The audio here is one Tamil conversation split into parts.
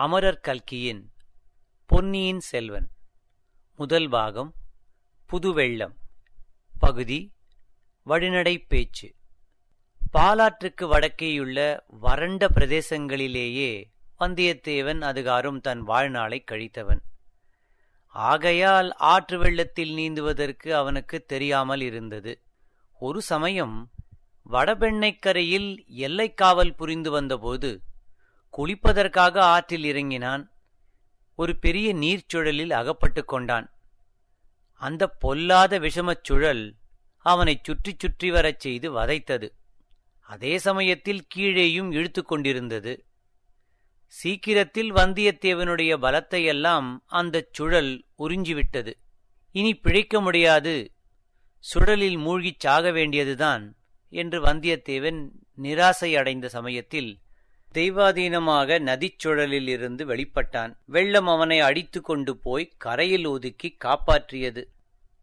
அமரர் கல்கியின் பொன்னியின் செல்வன். முதல் பாகம் புதுவெள்ளம். பகுதி வழிநடை பேச்சு. பாலாற்றுக்கு வடக்கேயுள்ள வறண்ட பிரதேசங்களிலேயே வந்தியத்தேவன் அதுகாரும் தன் வாழ்நாளைக் கழித்தவன். ஆகையால் ஆற்று வெள்ளத்தில் நீந்துவதற்கு அவனுக்கு தெரியாமல் இருந்தது. ஒரு சமயம் வடபெண்ணைக்கரையில் எல்லைக்காவல் புரிந்து வந்தபோது குளிப்பதற்காக ஆற்றில் இறங்கினான். ஒரு பெரிய நீர்ச்சுழலில் அகப்பட்டு கொண்டான். அந்த பொல்லாத விஷமச் சுழல் அவனைச் சுற்றிச் சுற்றி வரச் செய்து வதைத்தது. அதே சமயத்தில் கீழேயும் இழுத்து கொண்டிருந்தது. சீக்கிரத்தில் வந்தியத்தேவனுடைய பலத்தையெல்லாம் அந்தச் சுழல் உறிஞ்சிவிட்டது. இனி பிழைக்க முடியாது. சுழலில் மூழ்கிச் சாக வேண்டியதுதான் என்று வந்தியத்தேவன் நிராசை அடைந்த சமயத்தில் தெய்வாதீனமாக நதிச்சுழலில் இருந்து வெளிப்பட்டான். வெள்ளம் அவனை அடித்து கொண்டு போய் கரையில் ஒதுக்கி காப்பாற்றியது.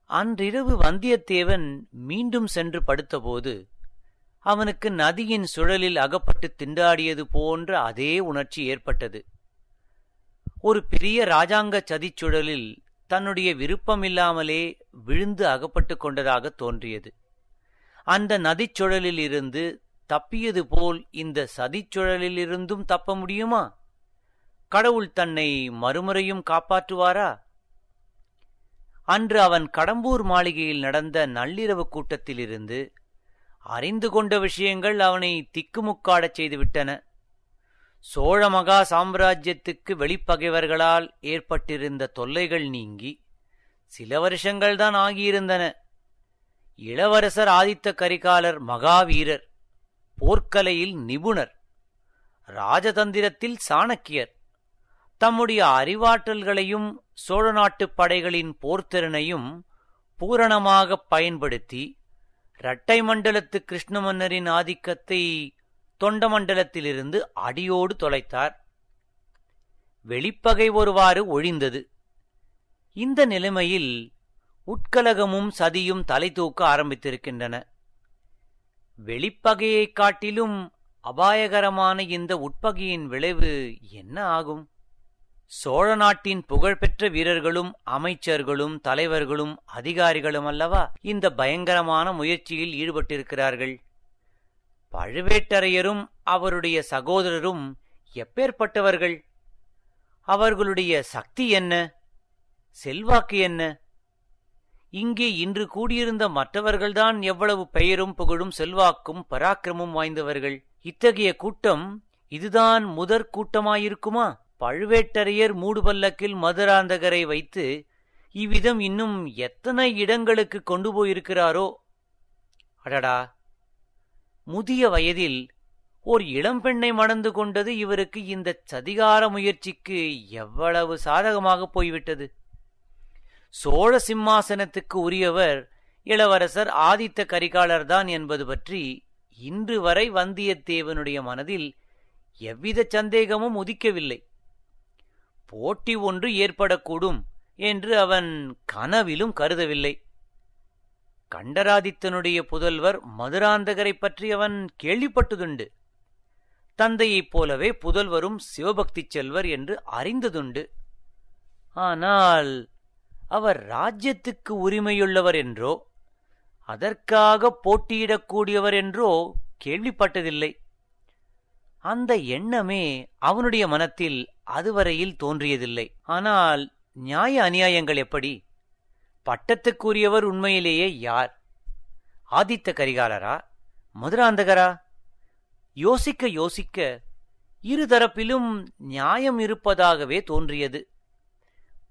அன்றிரவு வந்தியத்தேவன் மீண்டும் சென்று படுத்தபோது அவனுக்கு நதியின் சுழலில் அகப்பட்டு திண்டாடியது போன்ற அதே உணர்ச்சி ஏற்பட்டது. ஒரு பெரிய ராஜாங்க சதிச்சுழலில் தன்னுடைய விருப்பமில்லாமலே விழுந்து அகப்பட்டு கொண்டதாக தோன்றியது. அந்த நதிச்சுழலில் இருந்து தப்பியது போல் இந்த சதிச்சுழலிலிருந்தும் தப்ப முடியுமா? கடவுள் தன்னை மறுமுறையும் காப்பாற்றுவாரா? அன்று அவன் கடம்பூர் மாளிகையில் நடந்த நள்ளிரவு கூட்டத்திலிருந்து அறிந்து கொண்ட விஷயங்கள் அவனை திக்குமுக்காடச் செய்துவிட்டன. சோழ மகா சாம்ராஜ்யத்துக்கு வெளிப்பகைவர்களால் ஏற்பட்டிருந்த தொல்லைகள் நீங்கி சில வருஷங்கள்தான் ஆகியிருந்தன. இளவரசர் ஆதித்த கரிகாலர் மகாவீரர் போர்க்கலையில் நிபுணர் ராஜதந்திரத்தில் சாணக்கியர். தம்முடைய அறிவாற்றல்களையும் சோழ நாட்டுப் படைகளின் போர்த்திறனையும் பூரணமாகப் பயன்படுத்தி இரட்டை மண்டலத்து கிருஷ்ண மன்னரின் ஆதிக்கத்தை தொண்டமண்டலத்திலிருந்து அடியோடு தொலைத்தார். வெளிப்பகை ஒருவாறு ஒழிந்தது. இந்த நிலைமையில் உட்கலகமும் சதியும் தலை தூக்க ஆரம்பித்திருக்கின்றன. வெளிப்பகையைக் காட்டிலும் அபாயகரமான இந்த உட்பகையின் விளைவு என்ன ஆகும்? சோழ நாட்டின் புகழ்பெற்ற வீரர்களும் அமைச்சர்களும் தலைவர்களும் அதிகாரிகளும் அல்லவா இந்த பயங்கரமான முயற்சியில் ஈடுபட்டிருக்கிறார்கள். பழுவேட்டரையரும் அவருடைய சகோதரரும் எப்பேற்பட்டவர்கள்? அவர்களுடைய சக்தி என்ன? செல்வாக்கு என்ன? இங்கே இன்று கூடியிருந்த மற்றவர்கள்தான் எவ்வளவு பெயரும் புகழும் செல்வாக்கும் பராக்கிரமும் வாய்ந்தவர்கள். இத்தகைய கூட்டம் இதுதான் முதற் கூட்டமாயிருக்குமா? பழுவேட்டரையர் மூடுபல்லக்கில் மதுராந்தகரை வைத்து இவ்விதம் இன்னும் எத்தனை இடங்களுக்கு கொண்டு போயிருக்கிறாரோ? அடடா! முதிய வயதில் ஓர் இளம்பெண்ணை மணந்து கொண்டது இவருக்கு இந்த சதிகார முயற்சிக்கு எவ்வளவு சாதகமாக போய்விட்டது. சோழ சிம்மாசனத்துக்கு உரியவர் இளவரசர் ஆதித்த கரிகாலர்தான் என்பது பற்றி இன்று வரை வந்தியத்தேவனுடைய மனதில் எவ்வித சந்தேகமும் உதிக்கவில்லை. போட்டி ஒன்று ஏற்படக்கூடும் என்று அவன் கனவிலும் கருதவில்லை. கண்டராதித்தனுடைய புதல்வர் மதுராந்தகரை பற்றி அவன் கேள்விப்பட்டதுண்டு. தந்தையைப் போலவே புதல்வரும் சிவபக்தி செல்வர் என்று அறிந்ததுண்டு. ஆனால் அவர் ராஜ்யத்துக்கு உரிமையுள்ளவர் என்றோ அதற்காக போட்டியிடக்கூடியவர் என்றோ கேள்விப்பட்டதில்லை. அந்த எண்ணமே அவனுடைய மனத்தில் அதுவரையில் தோன்றியதில்லை. ஆனால் நியாய அநியாயங்கள் எப்படி? பட்டத்துக்குரியவர் உண்மையிலேயே யார்? ஆதித்த கரிகாலரா? மதுராந்தகரா? யோசிக்க யோசிக்க இருதரப்பிலும் நியாயம் இருப்பதாகவே தோன்றியது.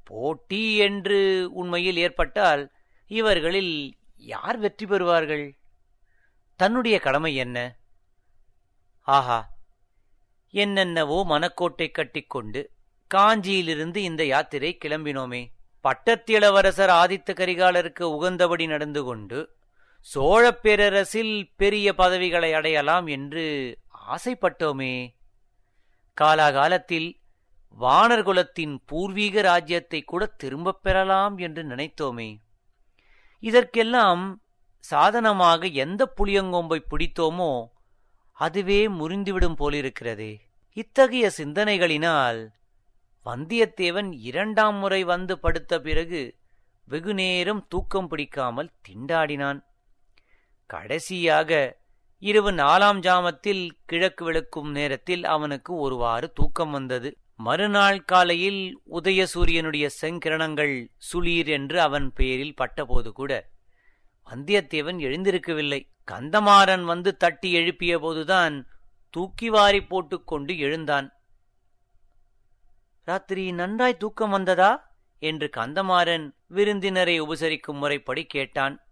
போட்டி என்று உண்மையில் ஏற்பட்டால் இவர்களில் யார் வெற்றி பெறுவார்கள்? தன்னுடைய கடமை என்ன? ஆஹா என்னென்னவோ மனக்கோட்டை கட்டிக்கொண்டு காஞ்சியிலிருந்து இந்த யாத்திரை கிளம்பினோமே. பட்டத்திளவரசர் ஆதித்த கரிகாலருக்கு உகந்தபடி நடந்து கொண்டு சோழப் பேரரசில் பெரிய பதவிகளை அடையலாம் என்று ஆசைப்பட்டோமே. காலாகாலத்தில் வானர்குலத்தின் பூர்வீக ராஜ்யத்தை கூட திரும்பப் பெறலாம் என்று நினைத்தோமே. இதற்கெல்லாம் சாதனமாக எந்த புளியங்கொம்பை பிடித்தோமோ அதுவே முறிந்துவிடும் போலிருக்கிறதே. இத்தகைய சிந்தனைகளினால் வந்தியத்தேவன் இரண்டாம் முறை வந்து படுத்த பிறகு வெகுநேரம் தூக்கம் பிடிக்காமல் திண்டாடினான். கடைசியாக இரவு நாலாம் ஜாமத்தில் கிழக்கு விளக்கும் நேரத்தில் அவனுக்கு ஒருவாறு தூக்கம் வந்தது. மறுநாள் காலையில் உதயசூரியனுடைய செங்கிரணங்கள் சுளீர் என்று அவன் பெயரில் பட்டபோது கூட வந்தியத்தேவன் எழுந்திருக்கவில்லை. கந்தமாறன் வந்து தட்டி எழுப்பிய போதுதான் தூக்கி வாரி போட்டுக்கொண்டு எழுந்தான். ராத்திரி நன்றாய் தூக்கம் வந்ததா? என்று கந்தமாறன் விருந்தினரை உபசரிக்கும் முறைப்படி கேட்டான்.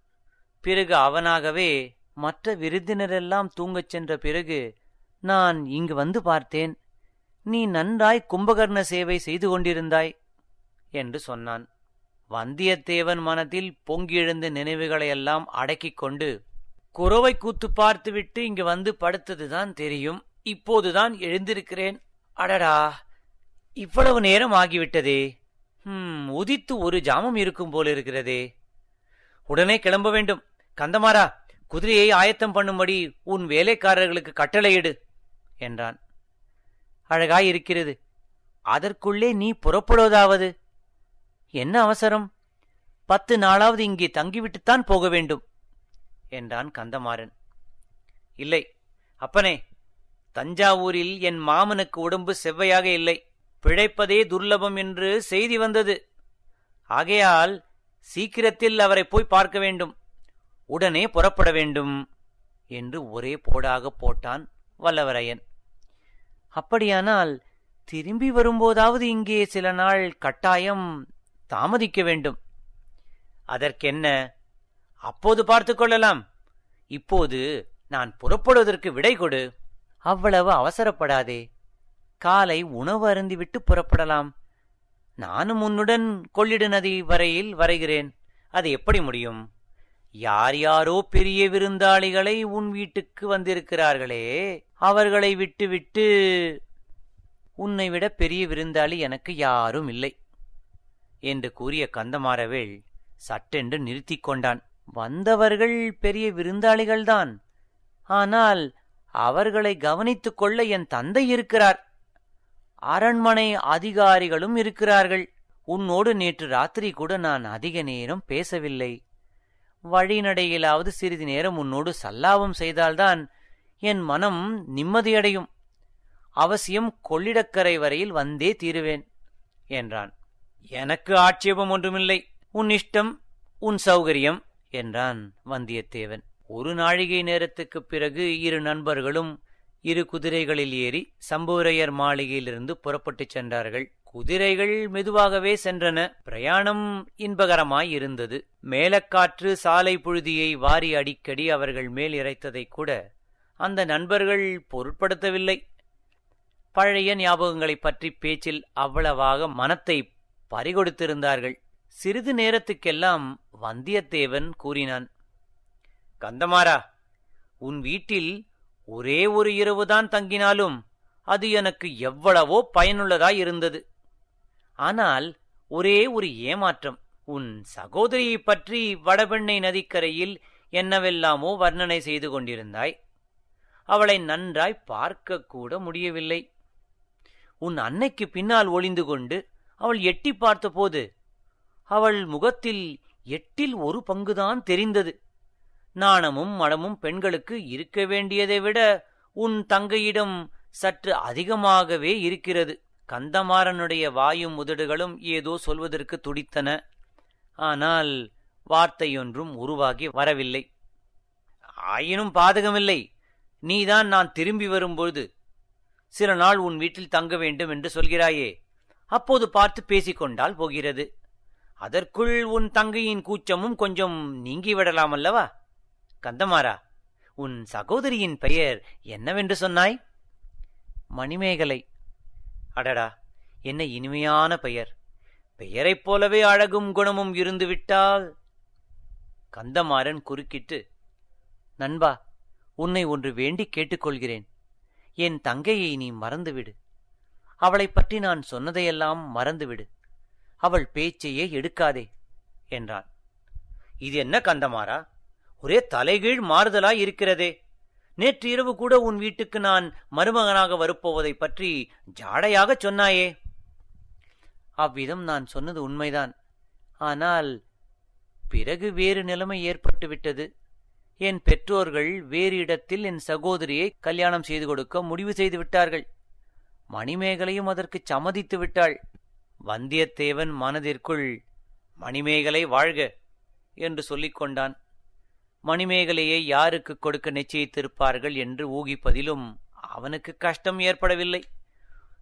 பிறகு அவனாகவே மற்ற விருந்தினரெல்லாம் தூங்கச் சென்ற பிறகு நான் இங்கு வந்து பார்த்தேன். நீ நன்றாய் கும்பகர்ண சேவை செய்து கொண்டிருந்தாய் என்று சொன்னான். வந்தியத்தேவன் மனத்தில் பொங்கியெழுந்த நினைவுகளையெல்லாம் அடக்கிக் கொண்டு குறவை கூத்து பார்த்துவிட்டு இங்கு வந்து படுத்ததுதான் தெரியும். இப்போதுதான் எழுந்திருக்கிறேன். அடடா இவ்வளவு நேரம் ஆகிவிட்டதே. ஹம் உதித்து ஒரு ஜாமம் இருக்கும் போல இருக்கிறதே. உடனே கிளம்ப வேண்டும். கந்தமாரா குதிரையை ஆயத்தம் பண்ணும்படி உன் வேலைக்காரர்களுக்கு கட்டளையிடு என்றான். அழகாயிருக்கிறது. அதற்குள்ளே நீ புறப்படுவதாவது? என்ன அவசரம்? பத்து நாளாவது இங்கே தங்கிவிட்டுத்தான் போக வேண்டும் என்றான் கந்தமாறன். இல்லை அப்பனே தஞ்சாவூரில் என் மாமனுக்கு உடம்பு செவ்வையாக இல்லை. பிழைப்பதே துர்லபம் என்று செய்தி வந்தது. ஆகையால் சீக்கிரத்தில் அவரை போய் பார்க்க வேண்டும். உடனே புறப்பட வேண்டும் என்று ஒரே போடாக போட்டான் வல்லவரையன். அப்படியானால் திரும்பி வரும்போதாவது இங்கே சில நாள் கட்டாயம் தாமதிக்க வேண்டும். அதற்கென்ன? அப்போது பார்த்துக் கொள்ளலாம். இப்போது நான் புறப்படுவதற்கு விடை கொடு. அவ்வளவு அவசரப்படாதே. காலை உணவு அருந்திவிட்டு புறப்படலாம். நானும் உன்னுடன் கொள்ளிடு நதி வரையில் வரைகிறேன். அது எப்படி முடியும்? யார் யாரோ பெரிய விருந்தாளிகளை உன் வீட்டுக்கு வந்திருக்கிறார்களே அவர்களை விட்டுவிட்டு உன்னை விட பெரிய விருந்தாளி எனக்கு யாரும் இல்லை என்று கூறிய கந்தமாறவேள் சட்டென்று நிறுத்திக் கொண்டான். வந்தவர்கள் பெரிய விருந்தாளிகள்தான். ஆனால் அவர்களை கவனித்துக் கொள்ள என் தந்தை இருக்கிறார். அரண்மனை அதிகாரிகளும் இருக்கிறார்கள். உன்னோடு நேற்று ராத்திரி கூட நான் அதிக நேரம் பேசவில்லை. வழிநடையிலாவது சிறிது நேரம் உன்னோடு சல்லாபம் செய்தால்தான் என் மனம் நிம்மதியடையும். அவசியம் கொள்ளிடக்கரை வரையில் வந்தே தீருவேன் என்றான். எனக்கு ஆட்சேபம் ஒன்றுமில்லை. உன் இஷ்டம் உன் சௌகரியம் என்றான் வந்தியத்தேவன். ஒரு நாழிகை நேரத்துக்குப் பிறகு இரு நண்பர்களும் இரு குதிரைகளில் ஏறி சம்புவரையர் மாளிகையிலிருந்து புறப்பட்டுச் சென்றார்கள். குதிரைகள் மெதுவாகவே சென்றன. பிரயாணம் இன்பகரமாயிருந்தது. மேலக்காற்று சாலை புழுதியை வாரி அடிக்கடி அவர்கள் மேல் இறைத்ததைக் கூட அந்த நண்பர்கள் பொருட்படுத்தவில்லை. பழைய ஞாபகங்களைப் பற்றி பேச்சில் அவ்வளவாக மனத்தை பறிகொடுத்திருந்தார்கள். சிறிது நேரத்துக்கெல்லாம் வந்தியத்தேவன் கூறினான் கந்தமாரா உன் வீட்டில் ஒரே ஒரு இரவுதான் தங்கினாலும் அது எனக்கு எவ்வளவோ பயனுள்ளதாய் இருந்தது ஆனால் ஒரே ஒரு ஏமாற்றம். உன் சகோதரியைப் பற்றி வடபெண்ணை நதிக்கரையில் என்னவெல்லாமோ வர்ணனை செய்து கொண்டிருந்தாய். அவளை நன்றாய் பார்க்க கூட முடியவில்லை. உன் அன்னைக்கு பின்னால் ஒளிந்து கொண்டு அவள் எட்டி பார்த்தபோது அவள் முகத்தில் எட்டில் ஒரு பங்குதான் தெரிந்தது. நாணமும் மடமும் பெண்களுக்கு இருக்க வேண்டியதை விட உன் தங்கையிடம் சற்று அதிகமாகவே இருக்கிறது. கந்தமாறனுடைய வாயும் உதடுகளும் ஏதோ சொல்வதற்கு துடித்தன. ஆனால் வார்த்தையொன்றும் உருவாகி வரவில்லை. ஆயினும் பாதகமில்லை. நீதான் நான் திரும்பி வரும்பொழுது சில நாள் உன் வீட்டில் தங்க வேண்டும் என்று சொல்கிறாயே. அப்போது பார்த்து பேசிக்கொண்டால் போகிறது. அதற்குள் உன் தங்கையின் கூச்சமும் கொஞ்சம் நீங்கிவிடலாம் அல்லவா? கந்தமாரா உன் சகோதரியின் பெயர் என்னவென்று சொன்னாய்? மணிமேகலை. அடடா என்ன இனிமையான பெயர். பெயரைப் போலவே அழகும் குணமும் இருந்துவிட்டால். கந்தமாறன் குறுக்கிட்டு நண்பா உன்னை ஒன்று வேண்டி கேட்டுக்கொள்கிறேன். என் தங்கையை நீ மறந்துவிடு. அவளைப் பற்றி நான் சொன்னதையெல்லாம் மறந்துவிடு. அவள் பேச்சையே எடுக்காதே என்றான். இது என்ன கந்தமாறா? ஒரே தலைகீழ் மாறுதலாய் இருக்கிறதே. நேற்று இரவு கூட உன் வீட்டுக்கு நான் மருமகனாக வரப்போவதை பற்றி ஜாடையாகச் சொன்னாயே. அவ்விதம் நான் சொன்னது உண்மைதான். ஆனால் பிறகு வேறு நிலைமை ஏற்பட்டுவிட்டது. என் பெற்றோர்கள் வேறு இடத்தில் என் சகோதரியை கல்யாணம் செய்து கொடுக்க முடிவு செய்து விட்டார்கள். மணிமேகலையும் அதற்கு சம்மதித்து விட்டாள். வந்தியத்தேவன் மனதிற்குள் மணிமேகலை வாழ்க என்று சொல்லிக் கொண்டான். மணிமேகலையை யாருக்கு கொடுக்க நிச்சயித்திருப்பார்கள் என்று ஊகிப்பதிலும் அவனுக்கு கஷ்டம் ஏற்படவில்லை.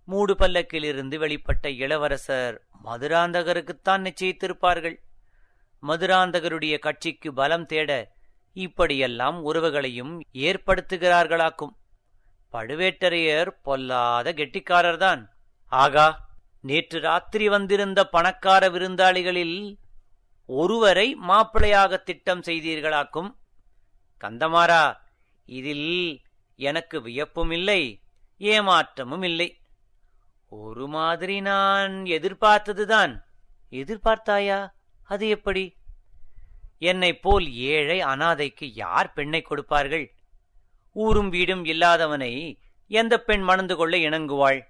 மூடு பல்லக்கிலிருந்து வெளிப்பட்ட இளவரசர் மதுராந்தகருக்குத்தான் நிச்சயித்திருப்பார்கள். மதுராந்தகருடைய கட்சிக்கு பலம் தேட இப்படியெல்லாம் உறவுகளையும் ஏற்படுத்துகிறார்களாக்கும். பழுவேட்டரையர் பொல்லாத கெட்டிக்காரர்தான். ஆகா நேற்று ராத்திரி வந்திருந்த பணக்கார விருந்தாளிகளில் ஒருவரை மாப்பிளையாக திட்டம் செய்தீர்களாக்கும். கந்தமாரா இதில் எனக்கு வியப்பும் இல்லை ஏமாற்றமும் இல்லை. ஒரு மாதிரி நான் எதிர்பார்த்ததுதான். எதிர்பார்த்தாயா? அது எப்படி? என்னைப் போல் ஏழை அனாதைக்கு யார் பெண்ணை கொடுப்பார்கள்? ஊரும் வீடும் இல்லாதவனை எந்த பெண் மணந்து கொள்ள இணங்குவாள்?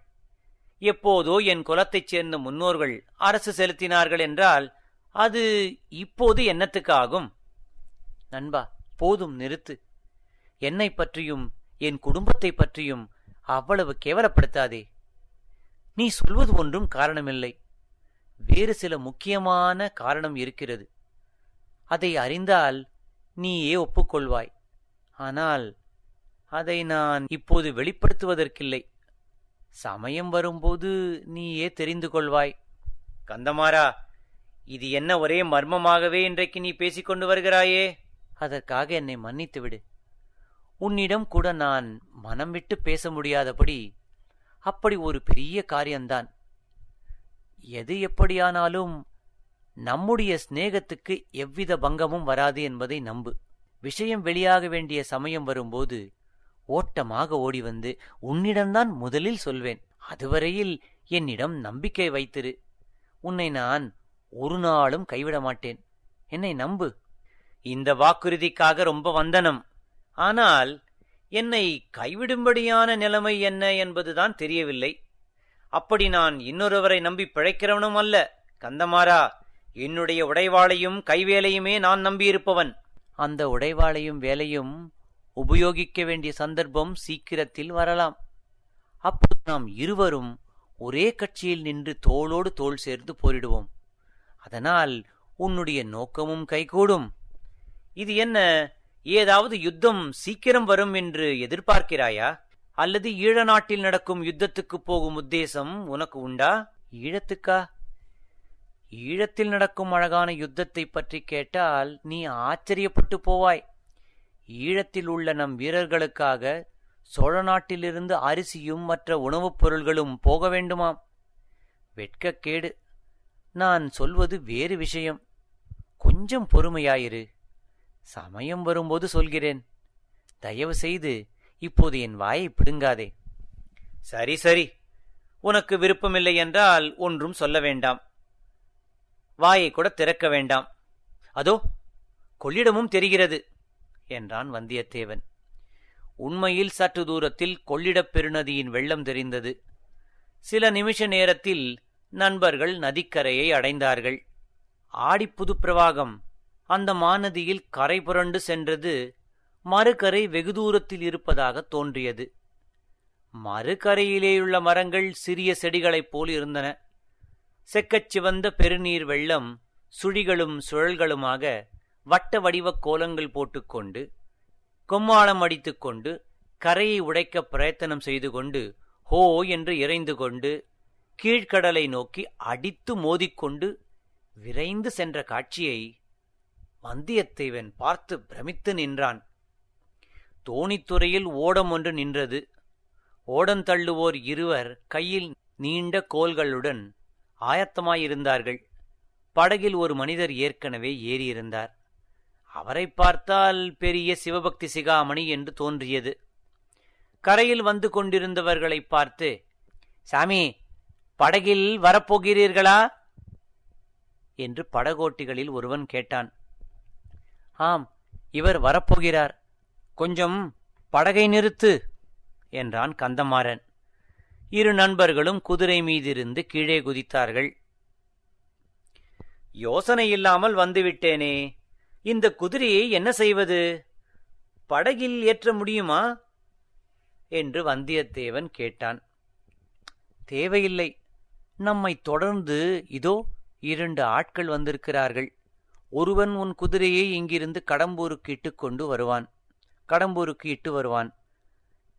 எப்போதோ என் குலத்தைச் சேர்ந்த முன்னோர்கள் அரசு செலுத்தினார்கள் என்றால் அது இப்போது என்னத்துக்கு ஆகும் நண்பா போதும் நிறுத்து. என்னை பற்றியும் என் குடும்பத்தைப் பற்றியும் அவ்வளவு கேவலப்படுத்தாதே. நீ சொல்வது ஒன்றும் காரணமில்லை. வேறு சில முக்கியமான காரணம் இருக்கிறது. அதை அறிந்தால் நீயே ஒப்புக்கொள்வாய். ஆனால் அதை நான் இப்போது வெளிப்படுத்துவதற்கில்லை. சமயம் வரும்போது நீயே தெரிந்து கொள்வாய். கந்தமாரா இது என்ன ஒரே மர்மமாகவே இன்றைக்கு நீ பேசிக்கொண்டு வருகிறாயே? அதற்காக என்னை மன்னித்து விடு உன்னிடம் கூட நான் மனம் விட்டு பேச முடியாதபடி அப்படி ஒரு பெரிய காரியம்தான். எது எப்படியானாலும் நம்முடைய சிநேகத்துக்கு எவ்வித பங்கமும் வராது என்பதை நம்பு. விஷயம் வெளியாக வேண்டிய சமயம் வரும்போது ஓட்டமாக ஓடி வந்து உன்னிடம்தான் முதலில் சொல்வேன். அதுவரையில் என்னிடம் நம்பிக்கை வைத்திரு. உன்னை நான் ஒரு நாளும் கைவிட மாட்டேன் என்னை நம்பு. இந்த வாக்குறுதிக்காக ரொம்ப வந்தனம். ஆனால் என்னை கைவிடும்படியான நிலைமை என்ன என்பதுதான் தெரியவில்லை. அப்படி நான் இன்னொருவரை நம்பி பிழைக்கிறவனும் அல்ல. கந்தமாரா என்னுடைய உடைவாளையும் கைவேலையுமே நான் நம்பியிருப்பவன். அந்த உடைவாளையும் வேலையும் உபயோகிக்க வேண்டிய சந்தர்ப்பம் சீக்கிரத்தில் வரலாம். அப்போது நாம் இருவரும் ஒரே கட்சியில் நின்று தோளோடு தோள் சேர்ந்து போரிடுவோம். அதனால் உன்னுடைய நோக்கமும் கைகூடும். இது என்ன ஏதாவது யுத்தம் சீக்கிரம் வரும் என்று எதிர்பார்க்கிறாயா? அல்லது ஈழ நாட்டில் நடக்கும் யுத்தத்துக்கு போகும் உத்தேசம் உனக்கு உண்டா? ஈழத்துக்கா? ஈழத்தில் நடக்கும் அழகான யுத்தத்தை பற்றி கேட்டால் நீ ஆச்சரியப்பட்டு போவாய். ஈழத்தில் உள்ள நம் வீரர்களுக்காக சோழ நாட்டிலிருந்து அரிசியும் மற்ற உணவுப் பொருள்களும் போக வேண்டுமாம். வெட்கக்கேடு. நான் சொல்வது வேறு விஷயம். கொஞ்சம் பொறுமையாயிரு. சமயம் வரும்போது சொல்கிறேன். தயவு செய்து இப்போது என் வாயை பிடுங்காதே. சரி சரி. உனக்கு விருப்பமில்லை என்றால் ஒன்றும் சொல்ல வேண்டாம். வாயை கூட திறக்க வேண்டாம். அதோ கொள்ளிடமும் தெரிகிறது என்றான் வந்தியத்தேவன். உண்மையில் சற்று தூரத்தில் கொள்ளிடப் பெருநதியின் வெள்ளம் தெரிந்தது. சில நிமிஷ நேரத்தில் நண்பர்கள் நதிக்கரையை அடைந்தார்கள். ஆடிப்புது பிரவாகம். அந்த மாநதியில் கரை புரண்டு சென்றது மறுகரை வெகு தூரத்தில் இருப்பதாக தோன்றியது. மறுகரையிலேயுள்ள மரங்கள் சிறிய செடிகளைப் போல் இருந்தன. செக்கச் சிவந்த பெருநீர் வெள்ளம் சுழிகளும் சுழல்களுமாக வட்ட வடிவக் கோலங்கள் போட்டுக்கொண்டு கொம்மாளம் அடித்துக்கொண்டு கரையை உடைக்க பிரயத்தனம் செய்து கொண்டு ஹோ என்று இறைந்து கொண்டு கீழ்க்கடலை நோக்கி அடித்து மோதிக்கொண்டு விரைந்து சென்ற காட்சியை வந்தியத்தேவன் பார்த்து பிரமித்து நின்றான். தோணித்துறையில் ஓடம் ஒன்று நின்றது. ஓடந்தள்ளுவோர் இருவர் கையில் நீண்ட கோல்களுடன் ஆயத்தமாயிருந்தார்கள். படகில் ஒரு மனிதர் ஏற்கனவே ஏறியிருந்தார். அவரை பார்த்தால் பெரிய சிவபக்தி சிகாமணி என்று தோன்றியது. கரையில் வந்து கொண்டிருந்தவர்களைப் பார்த்து சாமி படகில் வரப்போகிறீர்களா? என்று படகோட்டிகளில் ஒருவன் கேட்டான். ஆம் இவர் வரப்போகிறார். கொஞ்சம் படகை நிறுத்து என்றான் கந்தமாறன். இரு நண்பர்களும் குதிரை மீதிருந்து கீழே குதித்தார்கள். யோசனை இல்லாமல் வந்துவிட்டேனே இந்த குதிரையை என்ன செய்வது? படகில் ஏற்ற முடியுமா? என்று வந்தியத்தேவன் கேட்டான். தேவையில்லை நம்மை தொடர்ந்து இதோ இரண்டு ஆட்கள் வந்திருக்கிறார்கள். ஒருவன் உன் குதிரையை இங்கிருந்து கடம்பூருக்கு இட்டுக்கொண்டு வருவான். கடம்பூருக்கு இட்டு வருவான்.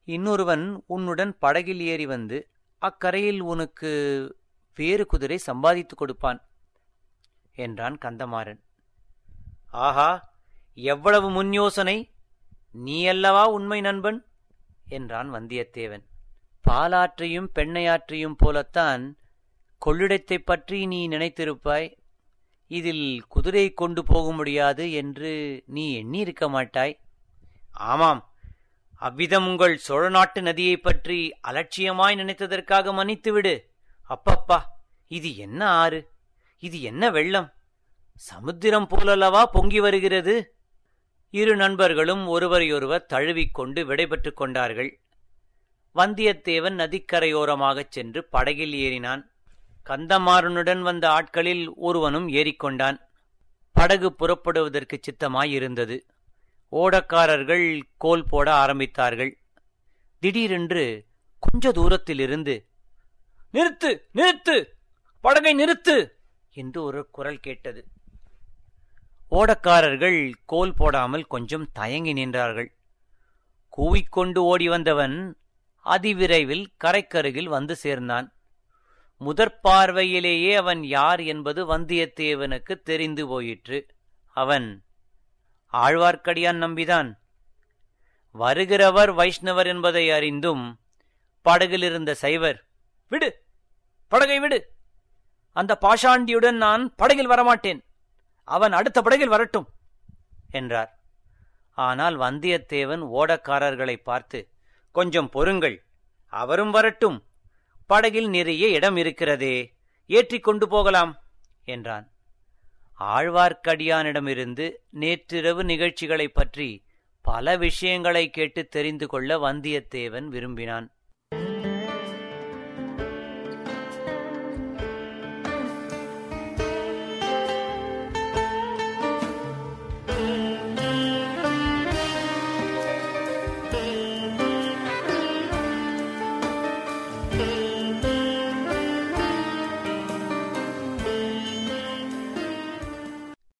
இன்னொருவன் உன்னுடன் படகில் ஏறி வந்து அக்கரையில் உனக்கு வேறு குதிரை சம்பாதித்துக் கொடுப்பான் என்றான் கந்தமாறன். ஆஹா எவ்வளவு முன் யோசனை நீ அல்லவா உண்மை நண்பன்? என்றான் வந்தியத்தேவன். பாலாற்றையும் பெண்ணையாற்றையும் போலத்தான் கொள்ளிடத்தைப் பற்றி நீ நினைத்திருப்பாய். இதில் குதிரை கொண்டு போக முடியாது என்று நீ எண்ணியிருக்க மாட்டாய். ஆமாம். அவ்விதம் உங்கள் சோழ நாட்டு நதியைப் பற்றி அலட்சியமாய் நினைத்ததற்காக மன்னித்துவிடு. அப்பப்பா இது என்ன ஆறு? இது என்ன வெள்ளம்? சமுத்திரம் போலல்லவா பொங்கி வருகிறது? இரு நண்பர்களும் ஒருவரையொருவர் தழுவிக்கொண்டு விடைபெற்றுக் கொண்டார்கள். வந்தியத்தேவன் நதிக்கரையோரமாகச் சென்று படகில் ஏறினான். கந்தமாறனுடன் வந்த ஆட்களில் ஒருவனும் ஏறிக்கொண்டான். படகு புறப்படுவதற்கு சித்தமாயிருந்தது. ஓடக்காரர்கள் கோல் போட ஆரம்பித்தார்கள். திடீரென்று கொஞ்ச தூரத்திலிருந்து நிறுத்து நிறுத்து! படகை நிறுத்து! என்று ஒரு குரல் கேட்டது. ஓடக்காரர்கள் கோல் போடாமல் கொஞ்சம் தயங்கி நின்றார்கள். கூவிக்கொண்டு ஓடி வந்தவன் அதிவிரைவில் கரைக்கருகில் வந்து சேர்ந்தான். முதற் பார்வையிலேயே அவன் யார் என்பது வந்தியத்தேவனுக்கு தெரிந்து போயிற்று. அவன் ஆழ்வார்க்கடியான் நம்பிதான். வருகிறவர் வைஷ்ணவர் என்பதை அறிந்தும் படகிலிருந்த சைவர் விடு படகை விடு. அந்த பாஷாண்டியுடன் நான் படகில் வரமாட்டேன். அவன் அடுத்த படகில் வரட்டும் என்றார். ஆனால் வந்தியத்தேவன் ஓடக்காரர்களை பார்த்து கொஞ்சம் பொறுங்கள் அவரும் வரட்டும். படகில் நிறைய இடம் இருக்கிறதே ஏற்றி கொண்டு போகலாம் என்றான். ஆழ்வார்க்கடியானிடமிருந்து நேற்றிரவு நிகழ்ச்சிகளைப் பற்றி பல விஷயங்களை கேட்டு தெரிந்து கொள்ள வந்தியத்தேவன் விரும்பினான்.